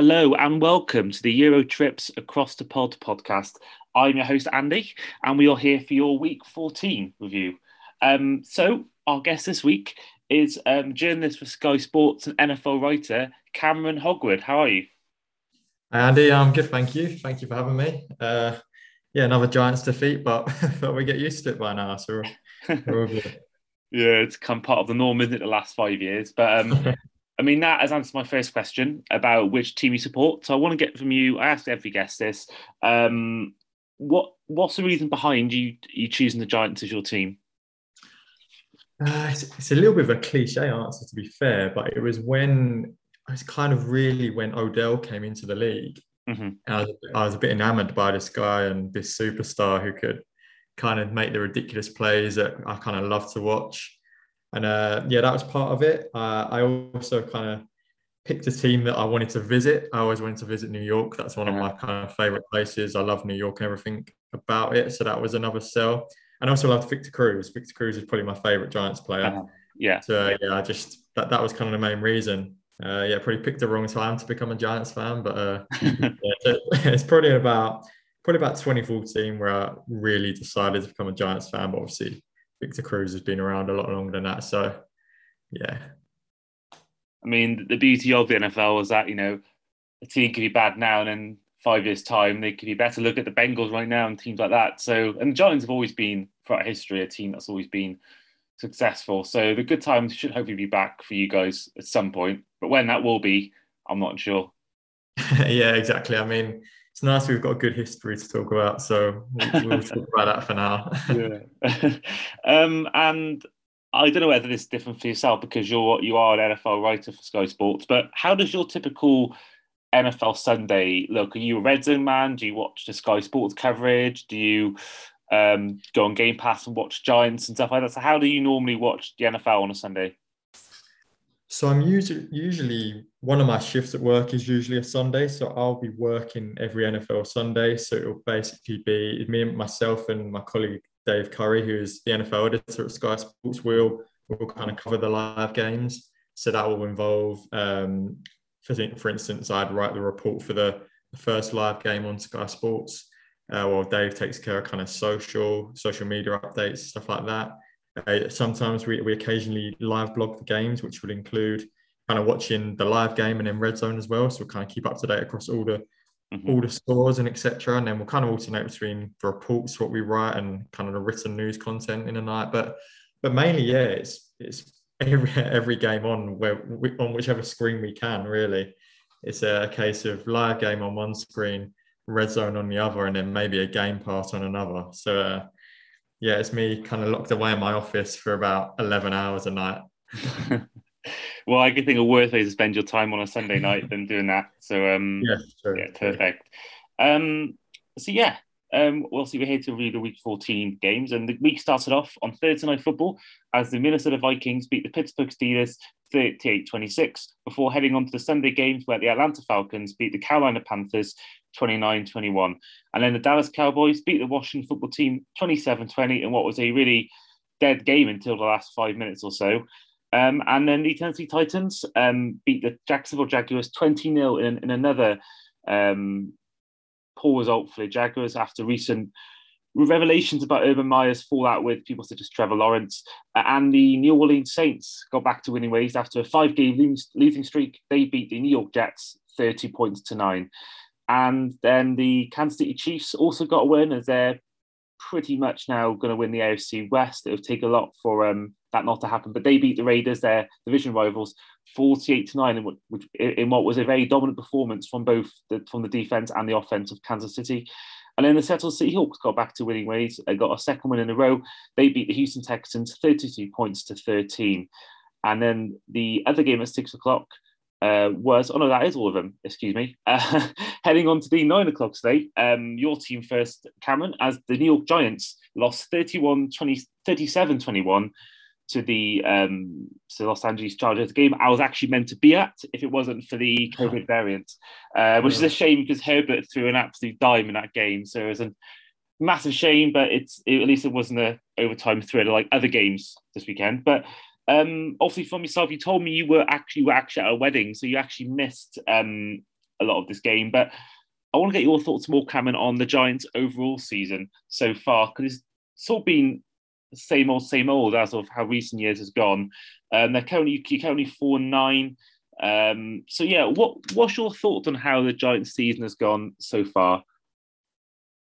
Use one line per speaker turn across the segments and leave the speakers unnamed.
Hello and welcome to the Euro Trips Across the Pod podcast. I'm your host Andy, and we are here for your Week 14 review. Um, so, our guest this week is um, journalist for Sky Sports and NFL writer Cameron Hogwood. How are you?
Hi Andy, I'm good, thank you. Thank you for having me. Uh, yeah, another Giants defeat, but we get used to it by now, so we're, we're
yeah, it's come part of the norm, isn't it, the last five years? But um, I mean, that has answered my first question about which team you support. So I want to get from you. I asked every guest this. Um, what What's the reason behind you you choosing the Giants as your team?
Uh, it's, it's, a little bit of a cliche answer, to be fair, but it was when it was kind of really when Odell came into the league. Mm-hmm. I, was, I was a bit enamored by this guy and this superstar who could kind of make the ridiculous plays that I kind of love to watch. And uh, yeah, that was part of it. Uh, I also kind of picked a team that I wanted to visit. I always wanted to visit New York. That's one of my kind of favorite places. I love New York and everything about it. So that was another sell. And I also loved Victor Cruz. Victor Cruz is probably my favorite Giants player. Uh-huh.
Yeah.
So yeah, I just that that was kind of the main reason. Uh, yeah, probably picked the wrong time to become a Giants fan, but uh, yeah, it's probably about probably about 2014 where I really decided to become a Giants fan. But obviously, Victor Cruz has been around a lot longer than that. So, yeah.
I mean, the beauty of the NFL is that, you know, a team could be bad now and in five years' time, they could be better. Look at the Bengals right now and teams like that. So, and the Giants have always been, throughout history, a team that's always been successful. So, the good times should hopefully be back for you guys at some point. But when that will be, I'm not sure.
yeah, exactly. I mean, it's nice we've got a good history to talk about. So we'll, we'll talk about that for now.
yeah. um, and I don't know whether this is different for yourself because you're you are an NFL writer for Sky Sports, but how does your typical NFL Sunday look? Are you a red zone man? Do you watch the Sky Sports coverage? Do you um, go on Game Pass and watch Giants and stuff like that? So how do you normally watch the NFL on a Sunday?
So I'm usually usually one of my shifts at work is usually a Sunday. So I'll be working every NFL Sunday. So it'll basically be me and myself and my colleague Dave Curry, who is the NFL editor at Sky Sports, will will kind of cover the live games. So that will involve, um, for, for instance, I'd write the report for the, the first live game on Sky Sports, uh, while Dave takes care of kind of social social media updates, stuff like that. Uh, sometimes we, we occasionally live blog the games, which will include kind of watching the live game and then red zone as well. So we'll kind of keep up to date across all the mm-hmm. all the scores and etc. And then we'll kind of alternate between the reports, what we write, and kind of the written news content in a night. But but mainly, yeah, it's it's every every game on where we, on whichever screen we can. Really, it's a case of live game on one screen, red zone on the other, and then maybe a game pass on another. So. Uh, yeah, it's me kind of locked away in my office for about 11 hours a night.
well, I can think of worse ways to spend your time on a Sunday night than doing that. So, um,
yeah, sure,
yeah perfect. Um, so, yeah, um, we'll see. We're here to review the Week 14 games, and the week started off on Thursday Night Football as the Minnesota Vikings beat the Pittsburgh Steelers 38-26 before heading on to the Sunday games where the Atlanta Falcons beat the Carolina Panthers 29 21. And then the Dallas Cowboys beat the Washington football team 27 20 in what was a really dead game until the last five minutes or so. Um, and then the Tennessee Titans um, beat the Jacksonville Jaguars 20 0 in, in another um, poor result for the Jaguars after recent revelations about Urban Meyer's fallout with people such as Trevor Lawrence. Uh, and the New Orleans Saints got back to winning ways after a five game losing streak. They beat the New York Jets 30 points to nine. And then the Kansas City Chiefs also got a win as they're pretty much now going to win the AFC West. It would take a lot for um, that not to happen. But they beat the Raiders, their division rivals, 48 to 9 in what, which, in what was a very dominant performance from both the, from the defense and the offense of Kansas City. And then the Seattle Seahawks got back to winning ways. They got a second win in a row. They beat the Houston Texans 32 points to 13. And then the other game at six o'clock uh, was, oh no, that is all of them, excuse me. Uh, heading on to the nine o'clock today, um, your team first, Cameron, as the New York Giants lost 31 20, 37 21 to the um, to Los Angeles Chargers game I was actually meant to be at if it wasn't for the COVID variant, uh, which is a shame because Herbert threw an absolute dime in that game. So it was a massive shame, but it's it, at least it wasn't a overtime thriller like other games this weekend. But um, obviously, from yourself, you told me you were actually were actually at a wedding, so you actually missed um, a lot of this game. But I want to get your thoughts more, Cameron, on the Giants' overall season so far, because it's sort of been same old, same old as of how recent years has gone. Um, they're currently you're currently four and nine. Um, so yeah, what what's your thoughts on how the Giants' season has gone so far?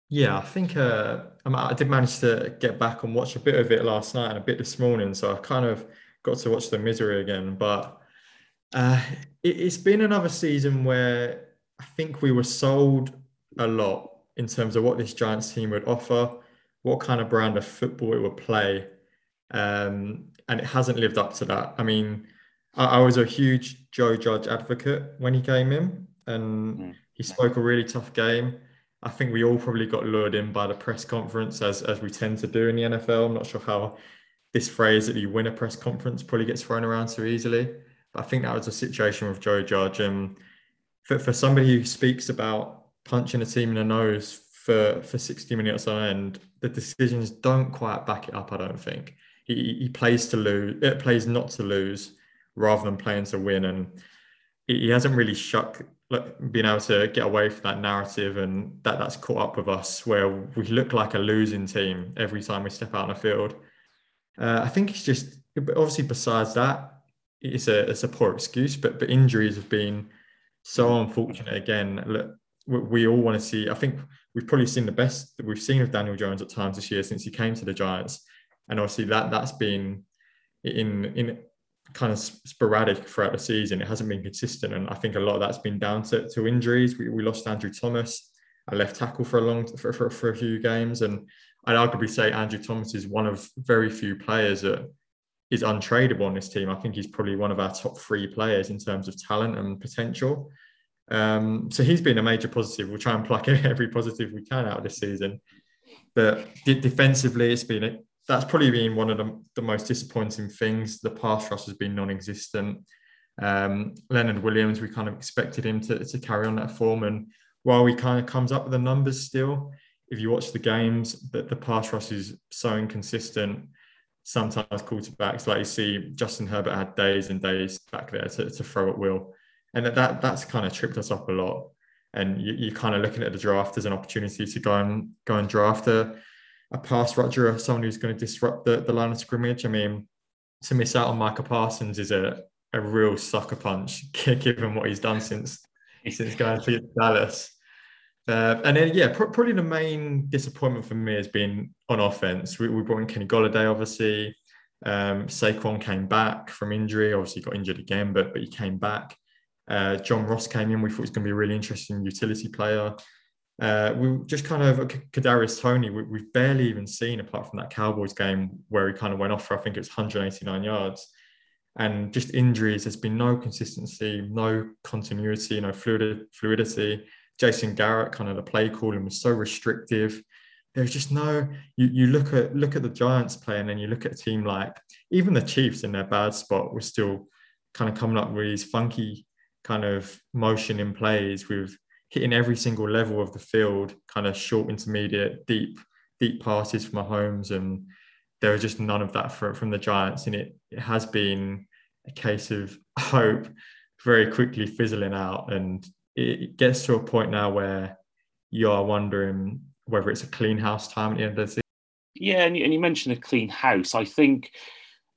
Yeah, I think uh, I did manage to get back and watch a bit of it last night and a bit this morning, so I kind of got to watch the misery again. But uh, it, it's been another season where I think we were sold a lot in terms of what this Giants team would offer, what kind of brand of football it would play, um, and it hasn't lived up to that. I mean, I, I, was a huge Joe Judge advocate when he came in, and mm. he spoke a really tough game I think we all probably got lured in by the press conference, as as we tend to do in the NFL. I'm not sure how this phrase that you win a press conference probably gets thrown around so easily. But I think that was a situation with Joe Judge. And for, for somebody who speaks about punching a team in the nose for, for 60 minutes on end, the decisions don't quite back it up, I don't think. He, he plays to lose, it uh, plays not to lose rather than playing to win. And he hasn't really shut being able to get away from that narrative and that that's caught up with us where we look like a losing team every time we step out on the field. Uh, I think it's just obviously besides that, it's a it's a poor excuse, but but injuries have been so unfortunate again. Look, we all want to see. I think we've probably seen the best that we've seen of Daniel Jones at times this year since he came to the Giants, and obviously that that's been in in kind of sporadic throughout the season. It hasn't been consistent, and I think a lot of that's been down to, to injuries. We, we lost Andrew Thomas, a left tackle for a long for, for, for a few games, and I'd arguably say Andrew Thomas is one of very few players that is untradeable on this team. I think he's probably one of our top three players in terms of talent and potential. Um, so he's been a major positive. We'll try and pluck every positive we can out of this season. But defensively, it's been a, that's probably been one of the, the most disappointing things. The pass rush has been non-existent. Um, Leonard Williams, we kind of expected him to, to carry on that form, and while he kind of comes up with the numbers still, if you watch the games, that the pass rush is so inconsistent. Sometimes quarterbacks, like you see, Justin Herbert had days and days back there to, to throw at will, and that, that that's kind of tripped us up a lot. And you, you're kind of looking at the draft as an opportunity to go and go and draft a a pass rusher or someone who's going to disrupt the, the line of scrimmage. I mean, to miss out on Micah Parsons is a, a real sucker punch, given what he's done since since going to Dallas. Uh, and then, yeah, probably the main disappointment for me has been on offense. We, we brought in Kenny Golladay, obviously. Um, Saquon came back from injury. Obviously, got injured again, but but he came back. Uh, John Ross came in. We thought he was going to be a really interesting utility player. Uh, we just kind of Kadarius Toney. We, have barely even seen apart from that Cowboys game where he kind of went off for I think it's 189 yards, and just injuries. There's been no consistency, no continuity, no fluid, fluidity. Jason Garrett, kind of the play calling was so restrictive. There's just no. You, you look at look at the Giants play, and then you look at a team like even the Chiefs in their bad spot were still kind of coming up with these funky kind of motion in plays with hitting every single level of the field, kind of short, intermediate, deep, deep passes from Mahomes, and there was just none of that for, from the Giants, and it, it has been a case of hope very quickly fizzling out, and it gets to a point now where you are wondering whether it's a clean house time at the end of the season.
Yeah, and you, and you mentioned a clean house. I think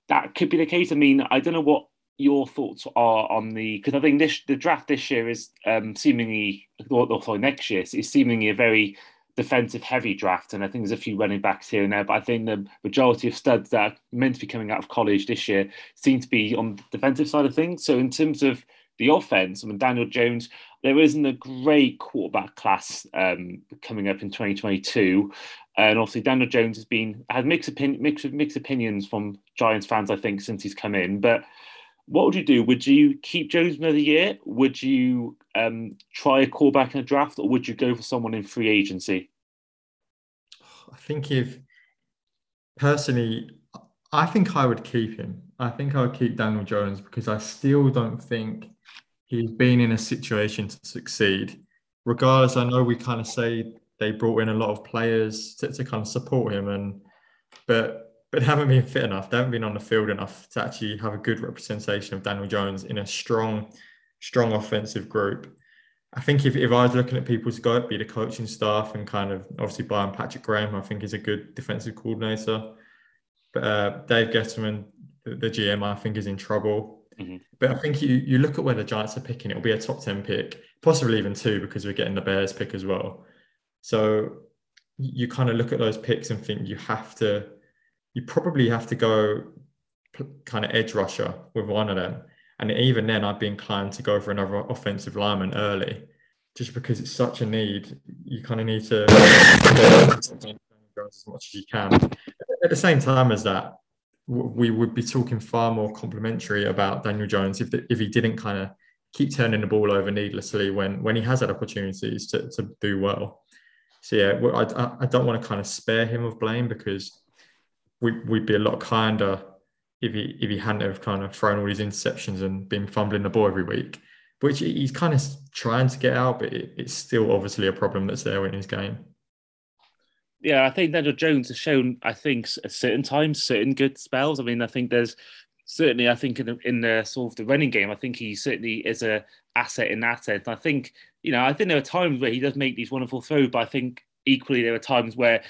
that could be the case. I mean, I don't know what your thoughts are on the because I think this the draft this year is um, seemingly or, sorry next year is seemingly a very defensive heavy draft, and I think there's a few running backs here and there. But I think the majority of studs that are meant to be coming out of college this year seem to be on the defensive side of things. So in terms of the offense, I mean Daniel Jones, there isn't a great quarterback class um, coming up in 2022. And obviously, Daniel Jones has been had mixed opinion, mixed, mixed opinions from Giants fans, I think, since he's come in. But what would you do? Would you keep Jones another year? Would you um, try a callback in a draft, or would you go for someone in free agency?
I think if personally, I think I would keep him. I think I would keep Daniel Jones because I still don't think he's been in a situation to succeed. Regardless, I know we kind of say they brought in a lot of players to, to kind of support him, and but but haven't been fit enough. They haven't been on the field enough to actually have a good representation of Daniel Jones in a strong, strong offensive group. I think if, if I was looking at people's go, it'd be the coaching staff and kind of obviously buying Patrick Graham, I think is a good defensive coordinator. But uh, Dave Gettleman, the, the, GM, I think is in trouble. Mm-hmm. But I think you you look at where the Giants are picking, it'll be a top 10 pick, possibly even two, because we're getting the Bears pick as well. So you kind of look at those picks and think you have to, you probably have to go kind of edge rusher with one of them. And even then, I'd be inclined to go for another offensive lineman early, just because it's such a need. You kind of need to as much as you can. At the same time as that, we would be talking far more complimentary about Daniel Jones if the, if he didn't kind of keep turning the ball over needlessly when when he has had opportunities to, to do well. So yeah, I, I don't want to kind of spare him of blame because we, we'd be a lot kinder if he if he hadn't have kind of thrown all these interceptions and been fumbling the ball every week, which he's kind of trying to get out, but it, it's still obviously a problem that's there in his game.
Yeah, I think Daniel Jones has shown, I think, at certain times, certain good spells. I mean, I think there's certainly, I think in the, in the sort of the running game, I think he certainly is a asset in that sense. I think, you know, I think there are times where he does make these wonderful throws, but I think equally there are times where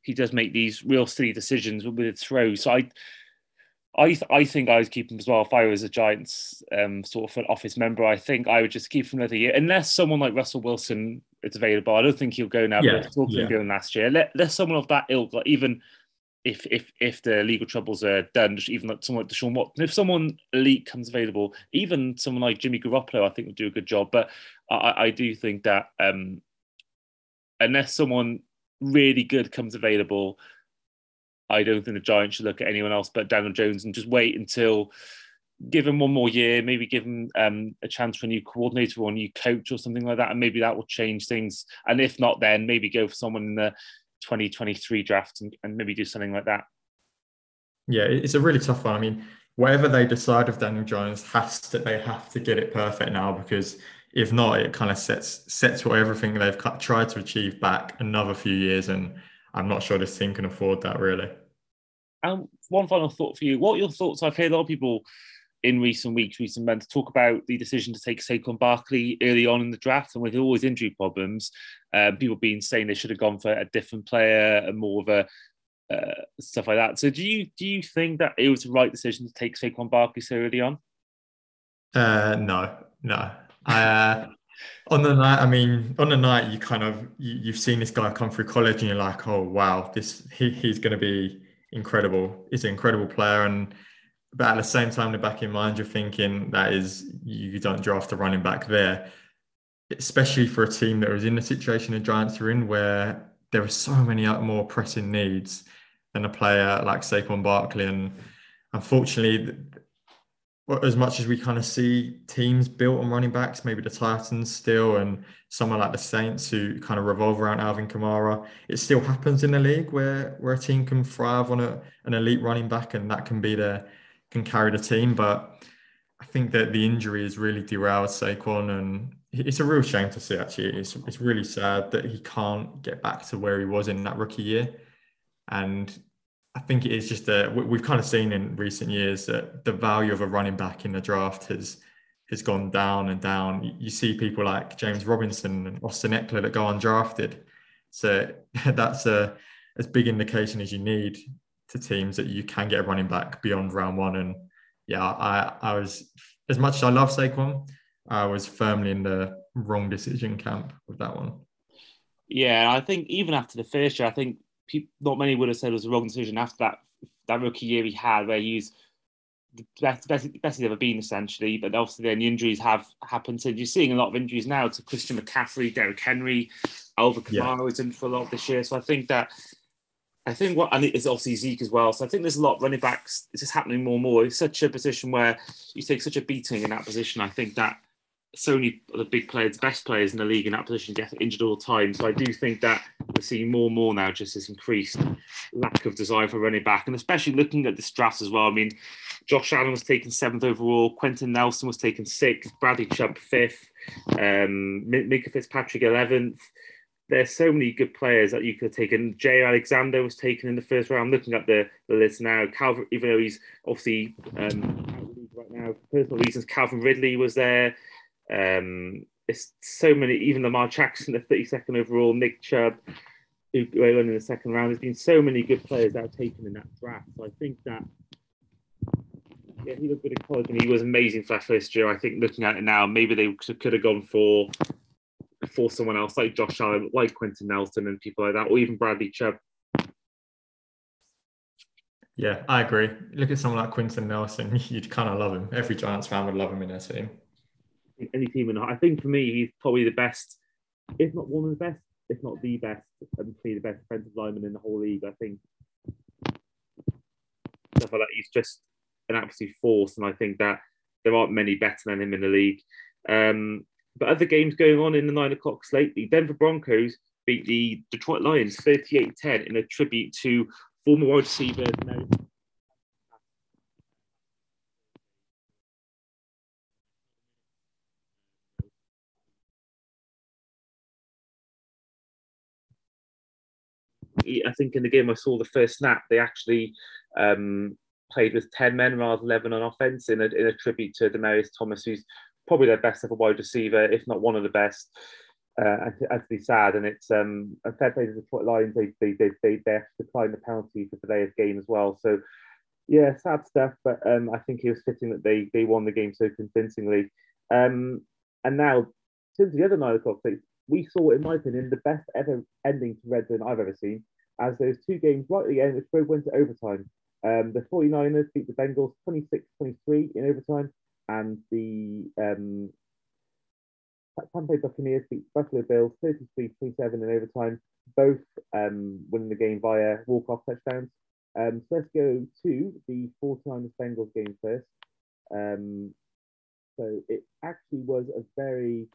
he does make these real silly decisions with his throws. So I, I, th- I think I would keep him as well. If I was a Giants um, sort of an office member, I think I would just keep him another year, unless someone like Russell Wilson is available. I don't think he'll go now. Yeah, but talking yeah. going last year, let let someone of that ilk, like even if if if the legal troubles are done, just even like someone like Deshaun Watson, if someone elite comes available, even someone like Jimmy Garoppolo, I think would do a good job. But I, I do think that um, unless someone really good comes available I don't think the Giants should look at anyone else but Daniel Jones and just wait until give him one more year, maybe give him um, a chance for a new coordinator or a new coach or something like that, and maybe that will change things. And if not, then maybe go for someone in the 2023 draft and, and maybe do something like that.
Yeah, it's a really tough one. I mean, whatever they decide of Daniel Jones has to they have to get it perfect now because if not, it kind of sets sets what everything they've tried to achieve back another few years and I'm not sure this team can afford that really.
And one final thought for you: What are your thoughts? I've heard a lot of people in recent weeks, recent months, talk about the decision to take Saquon Barkley early on in the draft, and with all his injury problems, um, people being saying they should have gone for a different player and more of a uh, stuff like that. So, do you do you think that it was the right decision to take Saquon Barkley so early on?
Uh, no, no. Uh, on the night, I mean, on the night, you kind of you, have seen this guy come through college, and you're like, oh wow, this he, he's going to be incredible. He's an incredible player, and but at the same time, in the back of your mind, you're thinking that is you don't draft a running back there, especially for a team that was in the situation the Giants are in, where there are so many more pressing needs than a player like Saquon Barkley, and unfortunately, as much as we kind of see teams built on running backs, maybe the Titans still, and someone like the Saints who kind of revolve around Alvin Kamara, it still happens in the league where where a team can thrive on a, an elite running back, and that can be the can carry the team. But I think that the injury has really derailed Saquon, and it's a real shame to see. Actually, it's it's really sad that he can't get back to where he was in that rookie year, and I think it is just that we've kind of seen in recent years that the value of a running back in the draft has has gone down and down. You see people like James Robinson and Austin Ekeler that go undrafted. So that's a as big indication as you need to teams that you can get a running back beyond round one. And yeah, I I was as much as I love Saquon, I was firmly in the wrong decision camp with that one.
Yeah, I think even after the first year, I think people, not many would have said it was a wrong decision after that that rookie year he had, where he's the best, best, best he's ever been essentially. But obviously, then the injuries have happened. So you're seeing a lot of injuries now to Christian McCaffrey, Derrick Henry, Alvin Kamara yeah. is in for a lot of this year. So I think that. I think what and it's obviously Zeke as well. So I think there's a lot of running backs. It's just happening more and more. It's such a position where you take such a beating in that position. I think that so many of the big players, best players in the league in that position get injured all the time. So I do think that we're seeing more and more now just this increased lack of desire for running back. And especially looking at this draft as well. I mean, Josh Allen was taken seventh overall, Quenton Nelson was taken sixth, Bradley Chubb fifth, um, Minkah Fitzpatrick 11th. There's so many good players that you could have taken. Jay Alexander was taken in the first round. looking at the, the list now. Calvin, even though he's obviously um, right now, for personal reasons, Calvin Ridley was there. Um, it's so many. Even Lamar Jackson, the 32nd overall, Nick Chubb, who went in the second round. There's been so many good players that are taken in that draft. So I think that yeah, he looked good in college and he was amazing for that first year. I think looking at it now, maybe they could have gone for for someone else like Josh Allen, like Quenton Nelson, and people like that, or even Bradley Chubb.
Yeah, I agree. Look at someone like Quenton Nelson, you'd kind of love him. Every Giants fan would love him in their team.
Any team, and I think for me, he's probably the best, if not one of the best, if not the best, and me, the best defensive lineman in the whole league. I think stuff like that. He's just an absolute force, and I think that there aren't many better than him in the league. Um, but other games going on in the nine o'clock slate, the Denver Broncos beat the Detroit Lions 38 10 in a tribute to former wide receiver. I think in the game I saw the first snap, they actually um, played with 10 men rather than 11 on offense in a, in a tribute to Demaryius Thomas, who's probably their best ever wide receiver, if not one of the best. Uh, actually sad, and it's um, a fair play to the Detroit Lions. They they they they, they declined the penalty for today's game as well. So yeah, sad stuff. But um, I think it was fitting that they they won the game so convincingly. Um, and now, since the other nine o'clock we saw, in my opinion, the best ever ending to Red Zone I've ever seen. As those two games right at the end, which both went to overtime. Um, the 49ers beat the Bengals 26-23 in overtime, and the um, Tampa Bay Buccaneers beat the Buffalo Bills 33-27 in overtime, both um, winning the game via walk-off touchdowns. Um, so let's go to the 49ers Bengals game first. Um, so it actually was a very,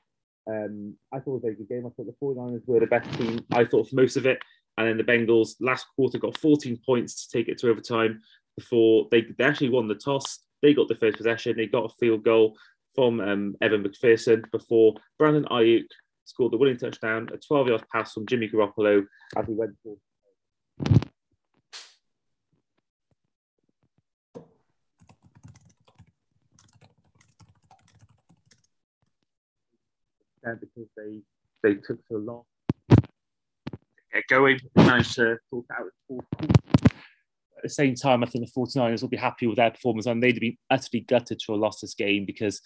um, I thought it was a very good game. I thought the 49ers were the best team, I thought, for most of it. And then the Bengals last quarter got 14 points to take it to overtime before they, they actually won the toss. They got the first possession. They got a field goal from um, Evan McPherson before Brandon Aiyuk scored the winning touchdown, a 12 yard pass from Jimmy Garoppolo as he went for. because they they took so long get going, managed to sort out at the same time, I think the 49ers will be happy with their performance and they'd be utterly gutted to have lost this game because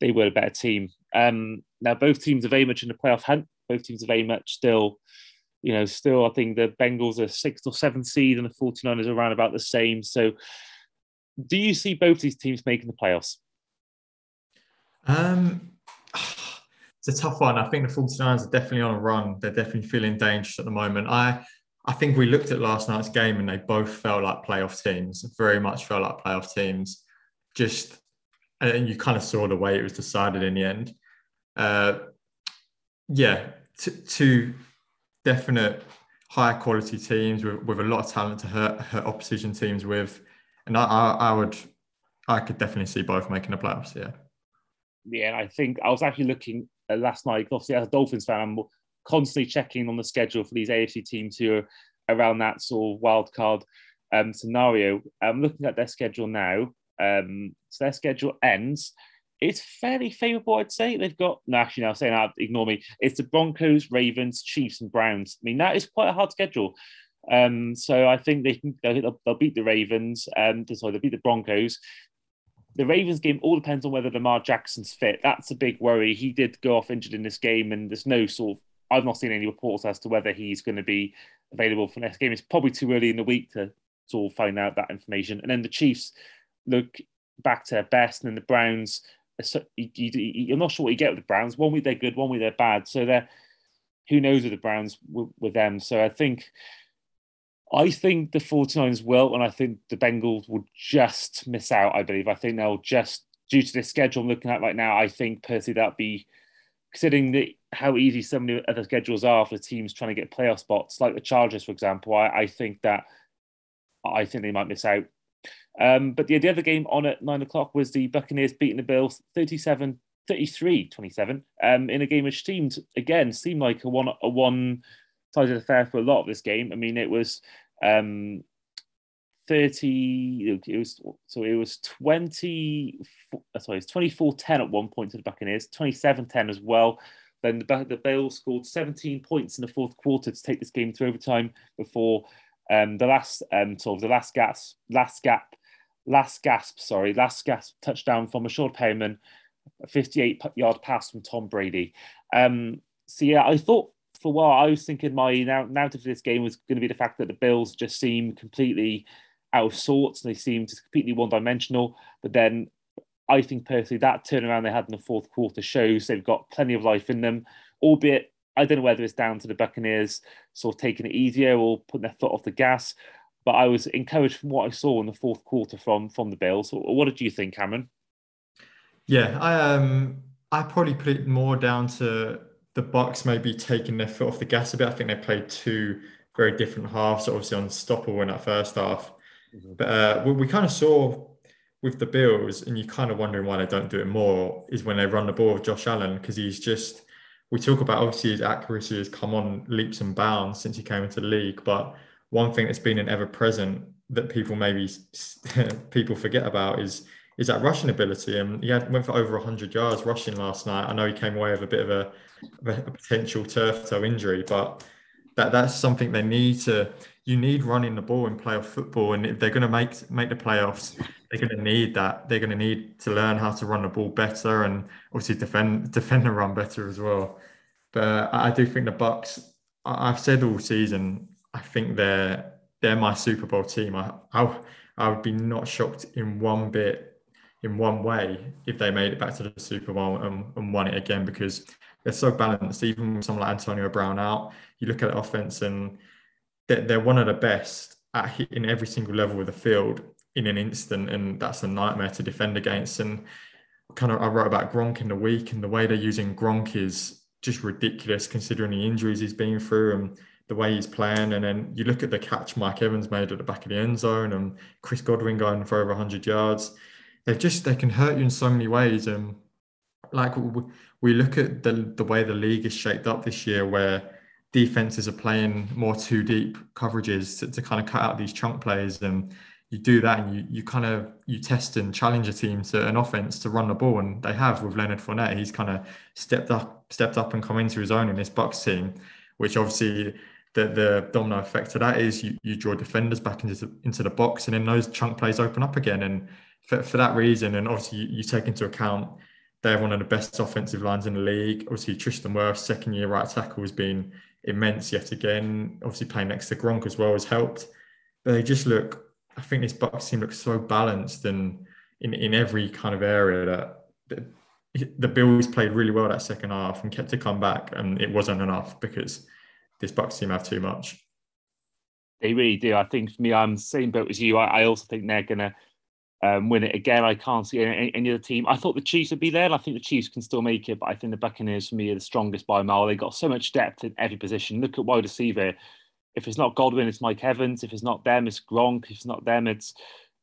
they were a better team. Um, now, both teams are very much in the playoff hunt. Both teams are very much still, you know, still, I think the Bengals are sixth or seventh seed and the 49ers are around about the same. So, do you see both these teams making the playoffs?
Um, it's a tough one. I think the 49ers are definitely on a run. They're definitely feeling dangerous at the moment. I I think we looked at last night's game and they both felt like playoff teams, very much felt like playoff teams. Just, and you kind of saw the way it was decided in the end. Uh, yeah, t- two definite higher quality teams with, with a lot of talent to hurt, hurt opposition teams with. And I, I, I would, I could definitely see both making the playoffs. Yeah.
Yeah, I think I was actually looking uh, last night. Obviously, as a Dolphins fan, I'm constantly checking on the schedule for these AFC teams who are around that sort of wild card um, scenario. I'm looking at their schedule now. Um, so their schedule ends. It's fairly favourable, I'd say. They've got no, actually, now saying that, ignore me. It's the Broncos, Ravens, Chiefs, and Browns. I mean, that is quite a hard schedule. Um, so I think they can they'll, they'll beat the Ravens. Um, sorry, they'll beat the Broncos. The Ravens game all depends on whether Lamar Jackson's fit. That's a big worry. He did go off injured in this game, and there's no sort of I've not seen any reports as to whether he's going to be available for next game. It's probably too early in the week to sort of find out that information. And then the Chiefs look back to their best, and then the Browns. You, are not sure what you get with the Browns. One week they're good, one week they're bad. So they're who knows with the Browns with, with them. So I think I think the 49ers will, and I think the Bengals will just miss out, I believe. I think they'll just, due to the schedule I'm looking at right now, I think personally that'd be considering the, how easy so many other schedules are for teams trying to get playoff spots, like the Chargers, for example, I, I think that I think they might miss out. Um, but the, the other game on at nine o'clock was the Buccaneers beating the Bills 37 33 27 um, in a game which seemed, again, seemed like a one, a one sided fair for a lot of this game. I mean, it was um, 30 it was so it was 20 sorry it's 24 10 at one point to the buccaneers 27 10 as well then the, the Bills scored 17 points in the fourth quarter to take this game to overtime before um, the last um, sort of the last gasp last gap last gasp sorry last gasp touchdown from Breshad Perriman a 58 yard pass from Tom Brady um, so yeah I thought for a while I was thinking my now narrative for this game was going to be the fact that the Bills just seem completely out of sorts and they seem just completely one dimensional. But then I think personally that turnaround they had in the fourth quarter shows they've got plenty of life in them, albeit I don't know whether it's down to the Buccaneers sort of taking it easier or putting their foot off the gas. But I was encouraged from what I saw in the fourth quarter from from the Bills. What did you think, Cameron?
Yeah, I um I probably put it more down to the Bucks maybe taking their foot off the gas a bit. I think they played two very different halves, obviously unstoppable in that first half. Mm-hmm. But uh, we, we kind of saw with the Bills, and you're kind of wondering why they don't do it more, is when they run the ball with Josh Allen, because he's just, we talk about obviously his accuracy has come on leaps and bounds since he came into the league. But one thing that's been an ever present that people maybe people forget about is is that rushing ability. And he had, went for over 100 yards rushing last night. I know he came away with a bit of a, a potential turf toe injury, but that that's something they need to. You need running the ball in playoff football, and if they're going to make make the playoffs, they're going to need that. They're going to need to learn how to run the ball better, and obviously defend defend the run better as well. But I do think the Bucks. I've said all season. I think they're they're my Super Bowl team. I I, I would be not shocked in one bit in one way if they made it back to the Super Bowl and, and won it again because they're so balanced. Even with someone like Antonio Brown out, you look at the offense and they're, they're one of the best at hitting every single level of the field in an instant, and that's a nightmare to defend against. And kind of, I wrote about Gronk in the week, and the way they're using Gronk is just ridiculous considering the injuries he's been through and the way he's playing. And then you look at the catch Mike Evans made at the back of the end zone, and Chris Godwin going for over 100 yards they just they can hurt you in so many ways. And like we look at the the way the league is shaped up this year, where defenses are playing more two deep coverages to, to kind of cut out these chunk plays and you do that and you you kind of you test and challenge a team to an offense to run the ball and they have with Leonard Fournette he's kind of stepped up stepped up and come into his own in this Bucks team which obviously the the domino effect to that is you, you draw defenders back into into the box and then those chunk plays open up again and for, for that reason, and obviously you, you, take into account they're one of the best offensive lines in the league. Obviously, Tristan Wirfs, second year right tackle, has been immense yet again. Obviously, playing next to Gronk as well has helped. But they just look, I think this Bucks team looks so balanced and in, in every kind of area that, that the Bills played really well that second half and kept to come back, and it wasn't enough because this Bucks team have too much.
They really do. I think for me, I'm same boat as you. I, I also think they're going to um, win it again. I can't see any, any other team. I thought the Chiefs would be there, and I think the Chiefs can still make it. But I think the Buccaneers, for me, are the strongest by a mile. They've got so much depth in every position. Look at wide receiver. If it's not Godwin, it's Mike Evans. If it's not them, it's Gronk. If it's not them, it's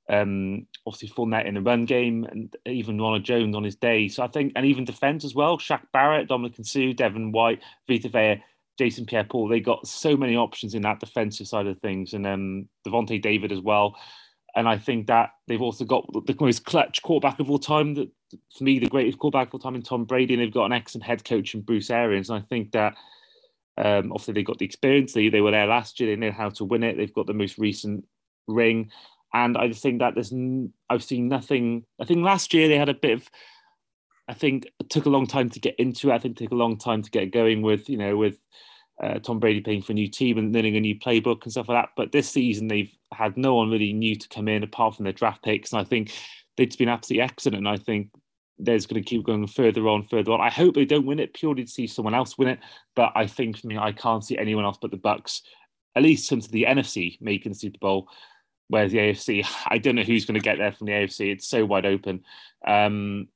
um, obviously Fournette in the run game, and even Ronald Jones on his day. So I think, and even defense as well. Shaq Barrett, Dominic Suh, Devin White, Vita Vea, Jason Pierre-Paul. They got so many options in that defensive side of things, and um, Lavonte David as well. And I think that they've also got the most clutch quarterback of all time. That for me, the greatest quarterback of all time in Tom Brady. And they've got an excellent head coach in Bruce Arians. And I think that um, obviously they got the experience. They they were there last year. They know how to win it. They've got the most recent ring. And I think that there's I've seen nothing. I think last year they had a bit of. I think it took a long time to get into it. I think it took a long time to get going with you know with uh, Tom Brady playing for a new team and learning a new playbook and stuff like that. But this season, they've had no one really new to come in apart from their draft picks. And I think they've been absolutely excellent. And I think there's going to keep going further on, further on. I hope they don't win it purely to see someone else win it. But I think for me, I can't see anyone else but the Bucks, at least into the NFC making the Super Bowl. Whereas the AFC, I don't know who's going to get there from the AFC. It's so wide open. Um,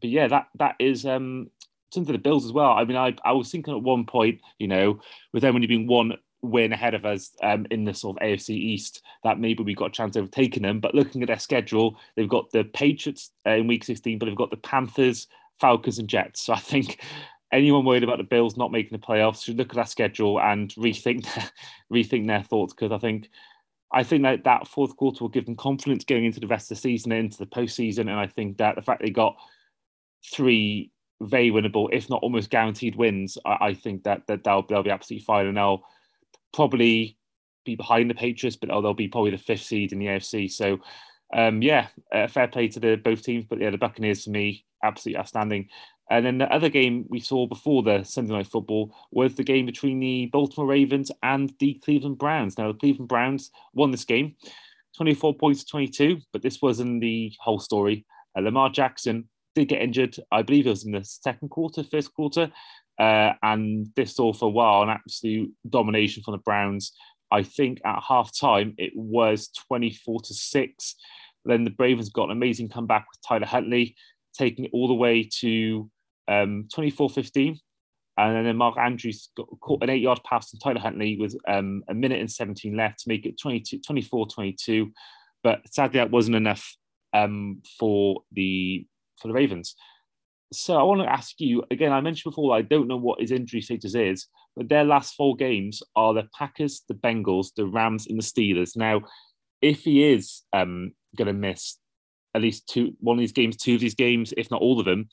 but yeah, that that is um, of the Bills as well. I mean, I, I was thinking at one point, you know, with them only being one win ahead of us um, in the sort of AFC East, that maybe we got a chance of overtaking them. But looking at their schedule, they've got the Patriots uh, in Week 16, but they've got the Panthers, Falcons, and Jets. So I think anyone worried about the Bills not making the playoffs should look at that schedule and rethink their, rethink their thoughts because I think I think that that fourth quarter will give them confidence going into the rest of the season and into the postseason. And I think that the fact they got three very winnable, if not almost guaranteed wins, I, I think that, that they'll, they'll be absolutely fine. And they'll probably be behind the Patriots, but they'll be probably the fifth seed in the AFC. So, um, yeah, uh, fair play to the both teams. But yeah, the Buccaneers for me, absolutely outstanding. And then the other game we saw before the Sunday night football was the game between the Baltimore Ravens and the Cleveland Browns. Now, the Cleveland Browns won this game 24 points to 22, but this wasn't the whole story. Uh, Lamar Jackson did get injured, I believe it was in the second quarter, first quarter. Uh, and this saw for a while an absolute domination from the Browns. I think at half time it was 24 to 6. Then the Ravens got an amazing comeback with Tyler Huntley, taking it all the way to um, 24-15. And then Mark Andrews got caught an eight-yard pass from Tyler Huntley with um, a minute and 17 left to make it 24-22. But sadly, that wasn't enough um, for the for the Ravens. So I want to ask you again. I mentioned before I don't know what his injury status is, but their last four games are the Packers, the Bengals, the Rams, and the Steelers. Now, if he is um, going to miss at least two one of these games, two of these games, if not all of them,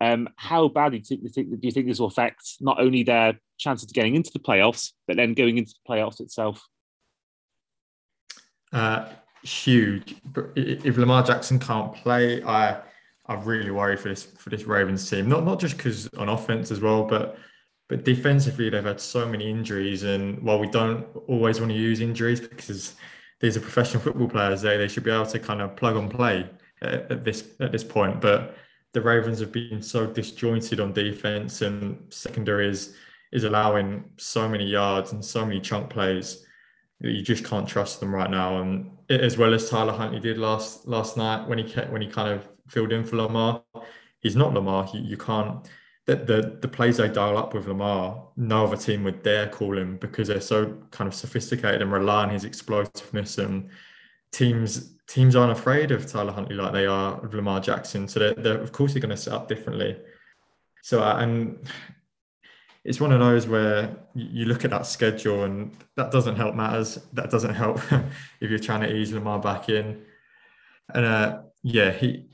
um, how badly do you, think, do you think this will affect not only their chances of getting into the playoffs, but then going into the playoffs itself?
Uh, huge. If Lamar Jackson can't play, I I really worry for this for this Ravens team. Not not just because on offense as well, but but defensively they've had so many injuries. And while we don't always want to use injuries because these are professional football players, they they should be able to kind of plug and play at, at this at this point. But the Ravens have been so disjointed on defense, and secondary is is allowing so many yards and so many chunk plays you just can't trust them right now. And as well as Tyler Huntley did last last night when he kept, when he kind of filled in for Lamar, he's not Lamar. You, you can't the, the the plays they dial up with Lamar, no other team would dare call him because they're so kind of sophisticated and rely on his explosiveness and teams teams aren't afraid of Tyler Huntley like they are of Lamar Jackson. So they're, they're of course they're going to set up differently. So and it's one of those where you look at that schedule and that doesn't help matters. That doesn't help if you're trying to ease Lamar back in. And uh, yeah, he.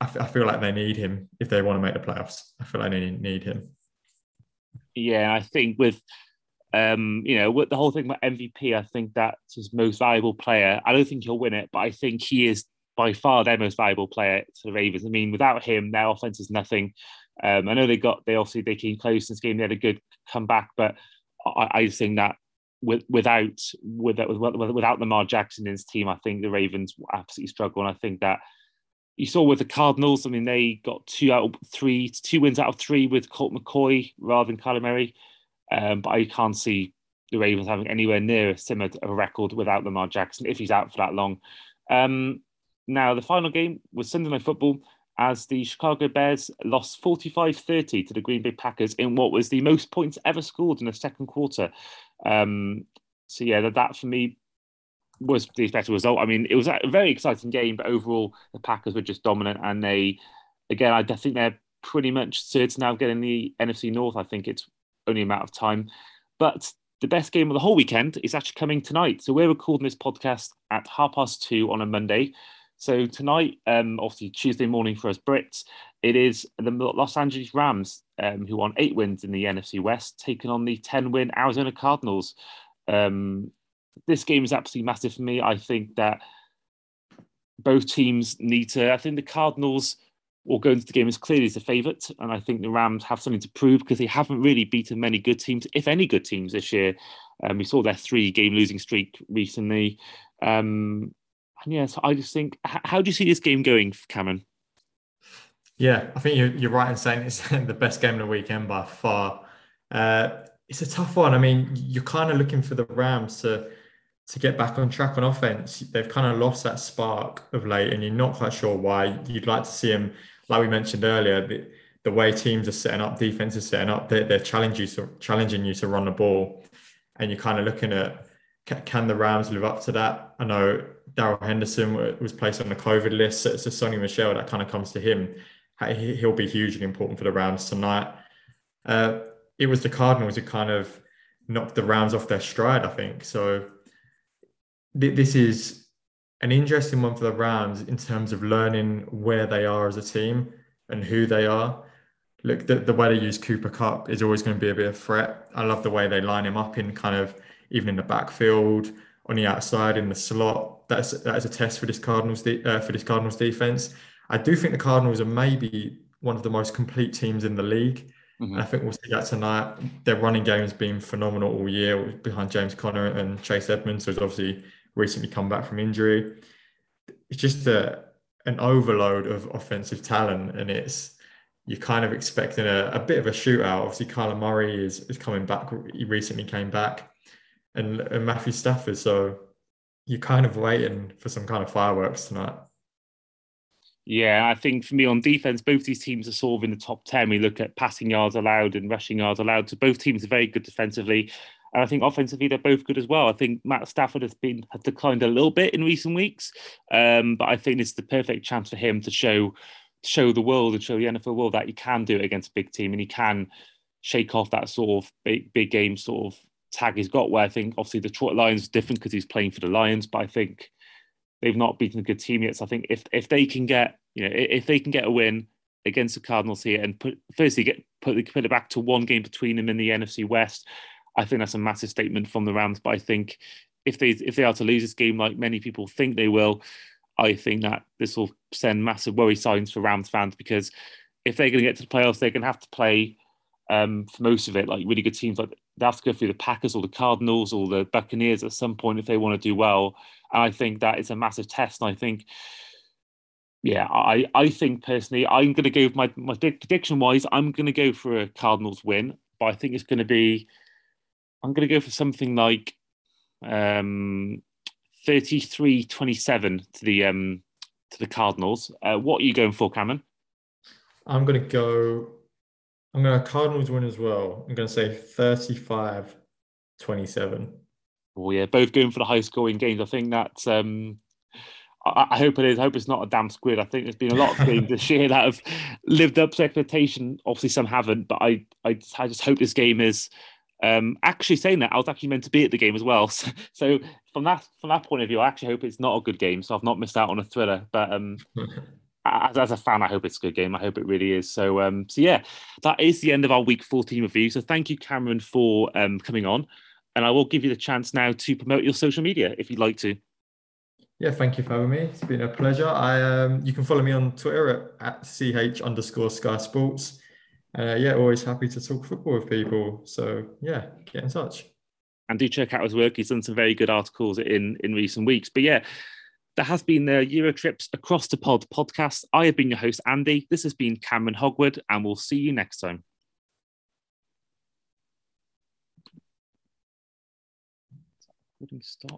I, f- I feel like they need him if they want to make the playoffs. I feel like they need him.
Yeah, I think with um, you know, with the whole thing about MVP, I think that's his most valuable player. I don't think he'll win it, but I think he is by far their most valuable player to the Ravens. I mean, without him, their offense is nothing. Um, I know they got they obviously they came close in this game. They had a good comeback, but I, I think that with, without without without Lamar Jackson in his team, I think the Ravens absolutely struggle. And I think that you saw with the Cardinals. I mean, they got two out of three, two wins out of three with Colt McCoy rather than Kyler Murray. Um, but I can't see the Ravens having anywhere near a similar record without Lamar Jackson if he's out for that long. Um, now, the final game was Sunday Night Football as the Chicago Bears lost 45 30 to the Green Bay Packers in what was the most points ever scored in the second quarter. Um, so, yeah, that, that for me was the better result. I mean, it was a very exciting game, but overall, the Packers were just dominant. And they, again, I think they're pretty much certain now getting the NFC North. I think it's only a matter of time. But the best game of the whole weekend is actually coming tonight. So we're recording this podcast at half past two on a Monday. So tonight, um, obviously Tuesday morning for us Brits, it is the Los Angeles Rams, um, who won eight wins in the NFC West, taking on the 10 win Arizona Cardinals. Um, this game is absolutely massive for me. I think that both teams need to, I think the Cardinals will go into the game as clearly as the favourite. And I think the Rams have something to prove because they haven't really beaten many good teams, if any good teams this year. Um, we saw their three game losing streak recently. Um, and yes, I just think, how do you see this game going, Cameron?
Yeah, I think you're, you're right in saying it's the best game of the weekend by far. Uh, it's a tough one. I mean, you're kind of looking for the Rams to to get back on track on offense. They've kind of lost that spark of late, and you're not quite sure why. You'd like to see them like we mentioned earlier, the, the way teams are setting up, defense is setting up, they're, they're challenging you to challenging you to run the ball, and you're kind of looking at can the Rams live up to that? I know Darrell Henderson was placed on the COVID list, so it's a Sony Michel that kind of comes to him. He'll be hugely important for the Rams tonight. Uh, it was the Cardinals who kind of knocked the Rams off their stride, I think. So th- this is an interesting one for the Rams in terms of learning where they are as a team and who they are. Look, the, the way they use Cooper Kupp is always going to be a bit of a threat. I love the way they line him up in kind of even in the backfield, on the outside, in the slot. That's that is a test for this Cardinals de- uh, for this Cardinals defense. I do think the Cardinals are maybe one of the most complete teams in the league. Mm-hmm. I think we'll see that tonight. Their running game has been phenomenal all year behind James Conner and Chase Edmonds, who's obviously recently come back from injury. It's just a, an overload of offensive talent, and it's you're kind of expecting a, a bit of a shootout. Obviously, Kyler Murray is, is coming back. He recently came back, and, and Matthew Stafford. So you're kind of waiting for some kind of fireworks tonight.
Yeah, I think for me on defense, both these teams are sort of in the top 10. We look at passing yards allowed and rushing yards allowed. So both teams are very good defensively. And I think offensively, they're both good as well. I think Matt Stafford has been has declined a little bit in recent weeks. Um, but I think it's the perfect chance for him to show show the world and show the NFL world that he can do it against a big team and he can shake off that sort of big, big game sort of tag he's got where I think obviously the Detroit Lions is different because he's playing for the Lions, but I think they've not beaten a good team yet. So I think if if they can get you know if they can get a win against the Cardinals here and put firstly get put put it back to one game between them in the NFC West, I think that's a massive statement from the Rams. But I think if they if they are to lose this game like many people think they will, I think that this will send massive worry signs for Rams fans because if they're going to get to the playoffs, they're going to have to play um, for most of it like really good teams. Like they have to go through the Packers or the Cardinals or the Buccaneers at some point if they want to do well. And I think that is a massive test. And I think, yeah, I, I think personally, I'm going to go my, my prediction wise, I'm going to go for a Cardinals win, but I think it's going to be, I'm going to go for something like um, 33 27 to the, um, to the Cardinals. Uh, what are you going for, Cameron?
I'm going to go, I'm going to Cardinals win as well. I'm going to say 35 27.
Oh yeah, both going for the high scoring games. I think that's. Um, I, I, hope it is. I hope it's not a damn squid. I think there's been a lot of games this year that have lived up to expectation. Obviously, some haven't, but I, I, I just hope this game is. Um, actually, saying that, I was actually meant to be at the game as well. So, so, from that from that point of view, I actually hope it's not a good game. So I've not missed out on a thriller. But um, as, as, a fan, I hope it's a good game. I hope it really is. So, um, so yeah, that is the end of our week 14 review. So thank you, Cameron, for um, coming on and I will give you the chance now to promote your social media if you'd like to.
Yeah, thank you for having me. It's been a pleasure. I um, you can follow me on Twitter at, at ch underscore Sky Sports. Uh, yeah, always happy to talk football with people. So yeah, get in touch.
And do check out his work. He's done some very good articles in in recent weeks. But yeah, there has been the Euro trips across the pod podcast. I have been your host Andy. This has been Cameron Hogwood, and we'll see you next time. Stop.